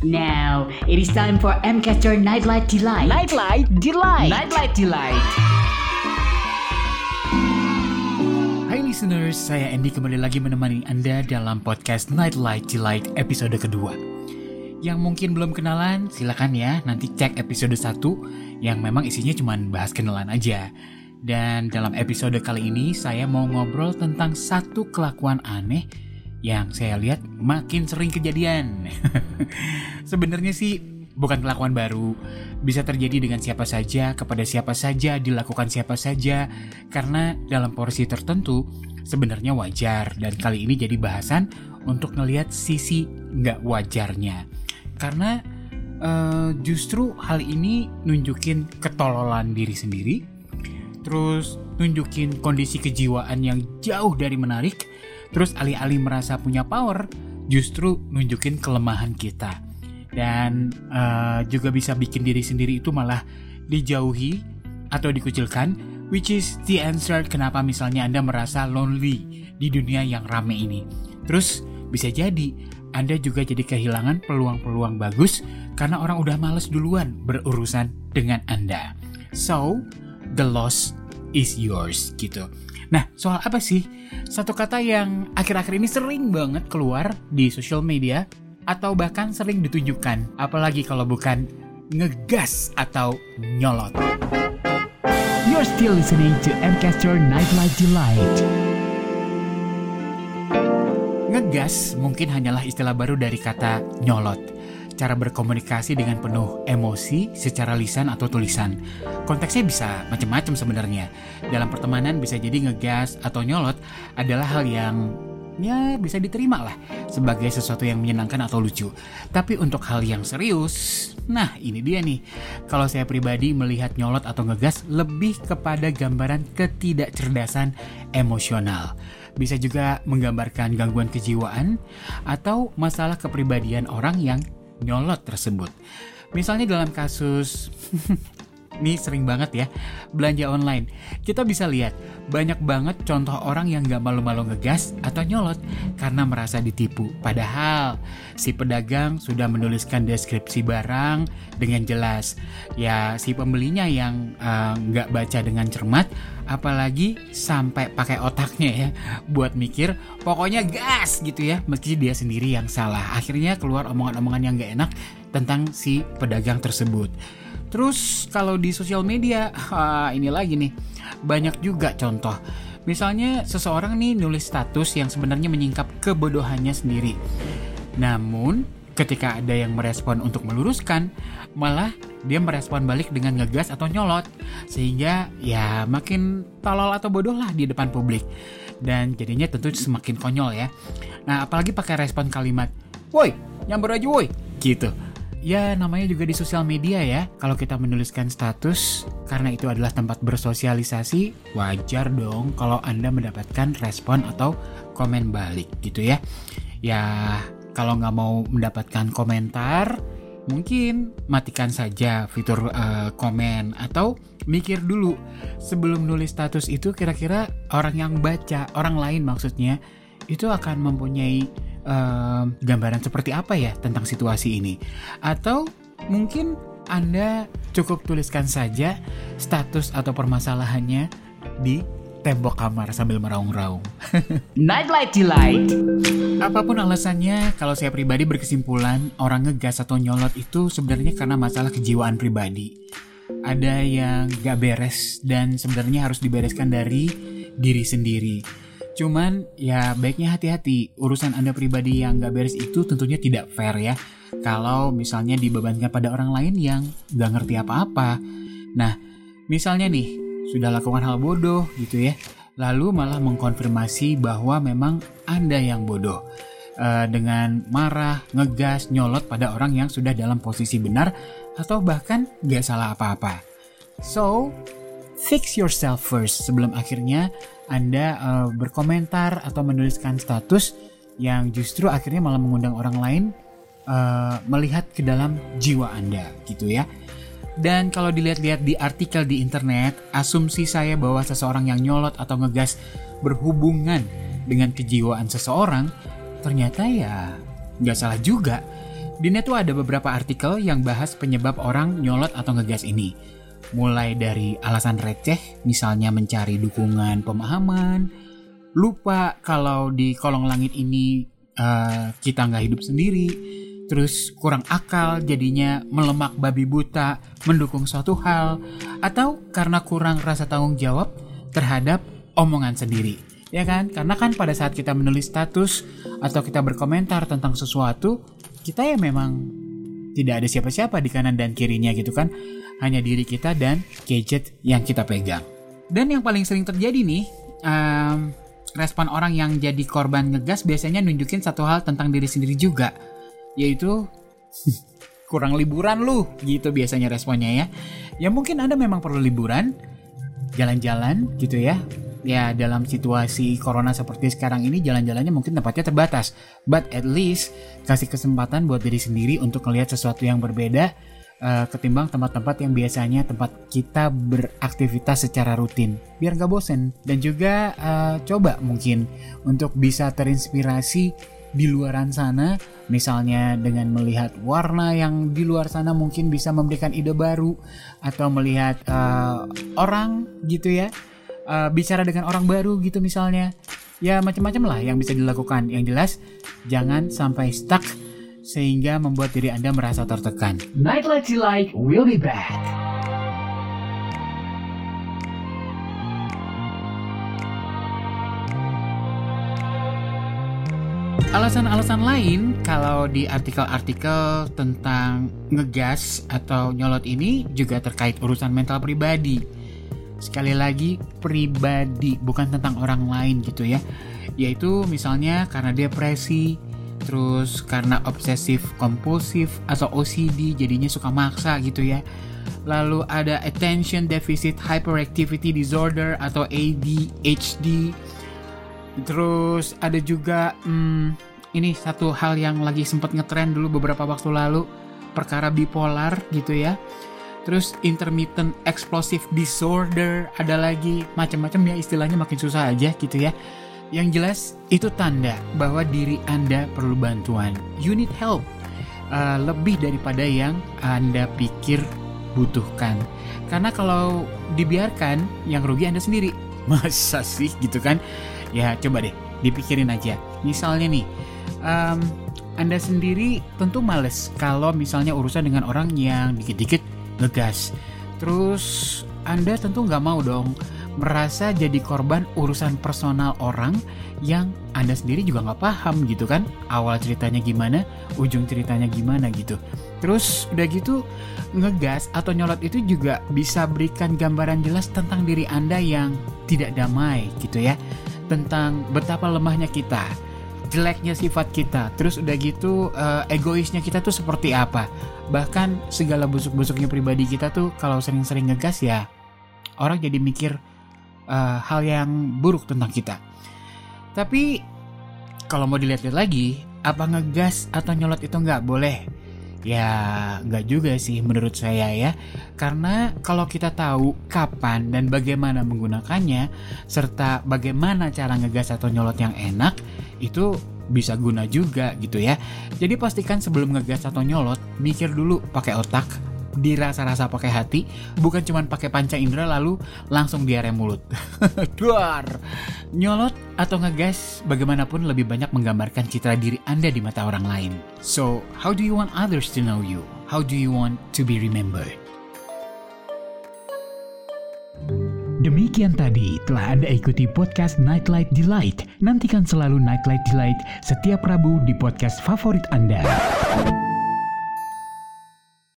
Now, it is time for Mcaster Nightlight Delight. Nightlight Delight. Nightlight Delight. Hai listeners, saya Andy kembali lagi menemani Anda dalam podcast Nightlight Delight episode kedua. Yang mungkin belum kenalan, silakan ya nanti cek episode 1 yang memang isinya cuma bahas kenalan aja. Dan dalam episode kali ini saya mau ngobrol tentang satu kelakuan aneh yang saya lihat makin sering kejadian. Sebenarnya sih bukan kelakuan baru, bisa terjadi dengan siapa saja, kepada siapa saja, dilakukan siapa saja, karena dalam porsi tertentu sebenarnya wajar. Dan kali ini jadi bahasan untuk ngelihat sisi nggak wajarnya. Karena uh, justru hal ini nunjukin ketololan diri sendiri, terus nunjukin kondisi kejiwaan yang jauh dari menarik, Terus alih-alih merasa punya power, justru nunjukin kelemahan kita. Dan uh, juga bisa bikin diri sendiri itu malah dijauhi atau dikucilkan, which is the answer kenapa misalnya Anda merasa lonely di dunia yang rame ini. Terus bisa jadi Anda juga jadi kehilangan peluang-peluang bagus karena orang udah males duluan berurusan dengan Anda. So, the loss is yours gitu. Nah, soal apa sih? Satu kata yang akhir-akhir ini sering banget keluar di social media atau bahkan sering ditunjukkan, apalagi kalau bukan ngegas atau nyolot. You're still listening to Mcaster Nightlight Delight. Ngegas mungkin hanyalah istilah baru dari kata nyolot cara berkomunikasi dengan penuh emosi secara lisan atau tulisan. Konteksnya bisa macam-macam sebenarnya. Dalam pertemanan bisa jadi ngegas atau nyolot adalah hal yang ya bisa diterima lah sebagai sesuatu yang menyenangkan atau lucu. Tapi untuk hal yang serius, nah ini dia nih. Kalau saya pribadi melihat nyolot atau ngegas lebih kepada gambaran ketidakcerdasan emosional. Bisa juga menggambarkan gangguan kejiwaan atau masalah kepribadian orang yang nyolot tersebut. Misalnya dalam kasus ini sering banget ya belanja online. Kita bisa lihat banyak banget contoh orang yang gak malu-malu ngegas atau nyolot karena merasa ditipu. Padahal si pedagang sudah menuliskan deskripsi barang dengan jelas. Ya si pembelinya yang uh, nggak baca dengan cermat apalagi sampai pakai otaknya ya buat mikir pokoknya gas gitu ya. Meski dia sendiri yang salah. Akhirnya keluar omongan-omongan yang gak enak tentang si pedagang tersebut Terus kalau di sosial media, ha, ini lagi nih, banyak juga contoh. Misalnya seseorang nih nulis status yang sebenarnya menyingkap kebodohannya sendiri. Namun ketika ada yang merespon untuk meluruskan, malah dia merespon balik dengan ngegas atau nyolot. Sehingga ya makin tolol atau bodoh lah di depan publik. Dan jadinya tentu semakin konyol ya. Nah apalagi pakai respon kalimat, Woi, nyamber aja woi, gitu ya namanya juga di sosial media ya. Kalau kita menuliskan status karena itu adalah tempat bersosialisasi, wajar dong kalau Anda mendapatkan respon atau komen balik gitu ya. Ya kalau nggak mau mendapatkan komentar, mungkin matikan saja fitur uh, komen atau mikir dulu sebelum nulis status itu kira-kira orang yang baca, orang lain maksudnya itu akan mempunyai uh, gambaran seperti apa ya tentang situasi ini? Atau mungkin Anda cukup tuliskan saja status atau permasalahannya di tembok kamar sambil meraung-raung. Nightlight Delight. Apa pun alasannya, kalau saya pribadi berkesimpulan orang ngegas atau nyolot itu sebenarnya karena masalah kejiwaan pribadi. Ada yang gak beres dan sebenarnya harus dibereskan dari diri sendiri. Cuman ya baiknya hati-hati, urusan Anda pribadi yang gak beres itu tentunya tidak fair ya. Kalau misalnya dibebankan pada orang lain yang gak ngerti apa-apa. Nah, misalnya nih, sudah lakukan hal bodoh gitu ya, lalu malah mengkonfirmasi bahwa memang Anda yang bodoh. Uh, dengan marah, ngegas, nyolot pada orang yang sudah dalam posisi benar atau bahkan gak salah apa-apa. So, fix yourself first sebelum akhirnya anda uh, berkomentar atau menuliskan status yang justru akhirnya malah mengundang orang lain uh, melihat ke dalam jiwa Anda gitu ya. Dan kalau dilihat-lihat di artikel di internet, asumsi saya bahwa seseorang yang nyolot atau ngegas berhubungan dengan kejiwaan seseorang, ternyata ya nggak salah juga. Di net tuh ada beberapa artikel yang bahas penyebab orang nyolot atau ngegas ini. Mulai dari alasan receh, misalnya mencari dukungan pemahaman, lupa kalau di kolong langit ini uh, kita nggak hidup sendiri, terus kurang akal jadinya melemak babi buta mendukung suatu hal, atau karena kurang rasa tanggung jawab terhadap omongan sendiri. Ya kan? Karena kan pada saat kita menulis status atau kita berkomentar tentang sesuatu, kita ya memang tidak ada siapa-siapa di kanan dan kirinya gitu kan. Hanya diri kita dan gadget yang kita pegang. Dan yang paling sering terjadi nih um, respon orang yang jadi korban ngegas biasanya nunjukin satu hal tentang diri sendiri juga. Yaitu kurang liburan lu gitu biasanya responnya ya. Ya mungkin anda memang perlu liburan jalan-jalan gitu ya ya dalam situasi corona seperti sekarang ini jalan-jalannya mungkin tempatnya terbatas. But at least kasih kesempatan buat diri sendiri untuk melihat sesuatu yang berbeda uh, ketimbang tempat-tempat yang biasanya tempat kita beraktivitas secara rutin. Biar nggak bosen. Dan juga uh, coba mungkin untuk bisa terinspirasi di luaran sana. Misalnya dengan melihat warna yang di luar sana mungkin bisa memberikan ide baru atau melihat uh, orang gitu ya uh, bicara dengan orang baru gitu misalnya. Ya macam-macam lah yang bisa dilakukan. Yang jelas jangan sampai stuck sehingga membuat diri anda merasa tertekan. Nightlight Delight will be back. Alasan-alasan lain kalau di artikel-artikel tentang ngegas atau nyolot ini juga terkait urusan mental pribadi sekali lagi pribadi bukan tentang orang lain gitu ya. Yaitu misalnya karena depresi terus karena obsesif kompulsif atau OCD jadinya suka maksa gitu ya. Lalu ada attention deficit hyperactivity disorder atau ADHD terus ada juga hmm, ini satu hal yang lagi sempat ngetren dulu beberapa waktu lalu perkara bipolar gitu ya terus intermittent explosive disorder ada lagi macam-macam ya istilahnya makin susah aja gitu ya. Yang jelas itu tanda bahwa diri anda perlu bantuan. You need help uh, lebih daripada yang anda pikir butuhkan. Karena kalau dibiarkan yang rugi anda sendiri. Masa sih gitu kan? Ya coba deh dipikirin aja. Misalnya nih um, anda sendiri tentu males kalau misalnya urusan dengan orang yang dikit-dikit ngegas. Terus Anda tentu nggak mau dong merasa jadi korban urusan personal orang yang Anda sendiri juga nggak paham gitu kan? Awal ceritanya gimana ujung ceritanya gimana gitu. Terus udah gitu ngegas atau nyolot itu juga bisa berikan gambaran jelas tentang diri Anda yang tidak damai gitu ya. Tentang betapa lemahnya kita jeleknya sifat kita. Terus udah gitu uh, egoisnya kita tuh seperti apa? Bahkan segala busuk-busuknya pribadi kita tuh kalau sering-sering ngegas ya orang jadi mikir uh, hal yang buruk tentang kita. Tapi kalau mau dilihat-lihat lagi apa ngegas atau nyolot itu nggak boleh Ya, nggak juga sih menurut saya ya. Karena kalau kita tahu kapan dan bagaimana menggunakannya, serta bagaimana cara ngegas atau nyolot yang enak, itu bisa guna juga gitu ya. Jadi pastikan sebelum ngegas atau nyolot, mikir dulu pakai otak, dirasa-rasa pakai hati, bukan cuma pakai panca indera lalu langsung diare mulut. Duar. Nyolot atau ngegas bagaimanapun lebih banyak menggambarkan citra diri Anda di mata orang lain. So, how do you want others to know you? How do you want to be remembered? Demikian tadi telah Anda ikuti podcast Nightlight Delight. Nantikan selalu Nightlight Delight setiap Rabu di podcast favorit Anda.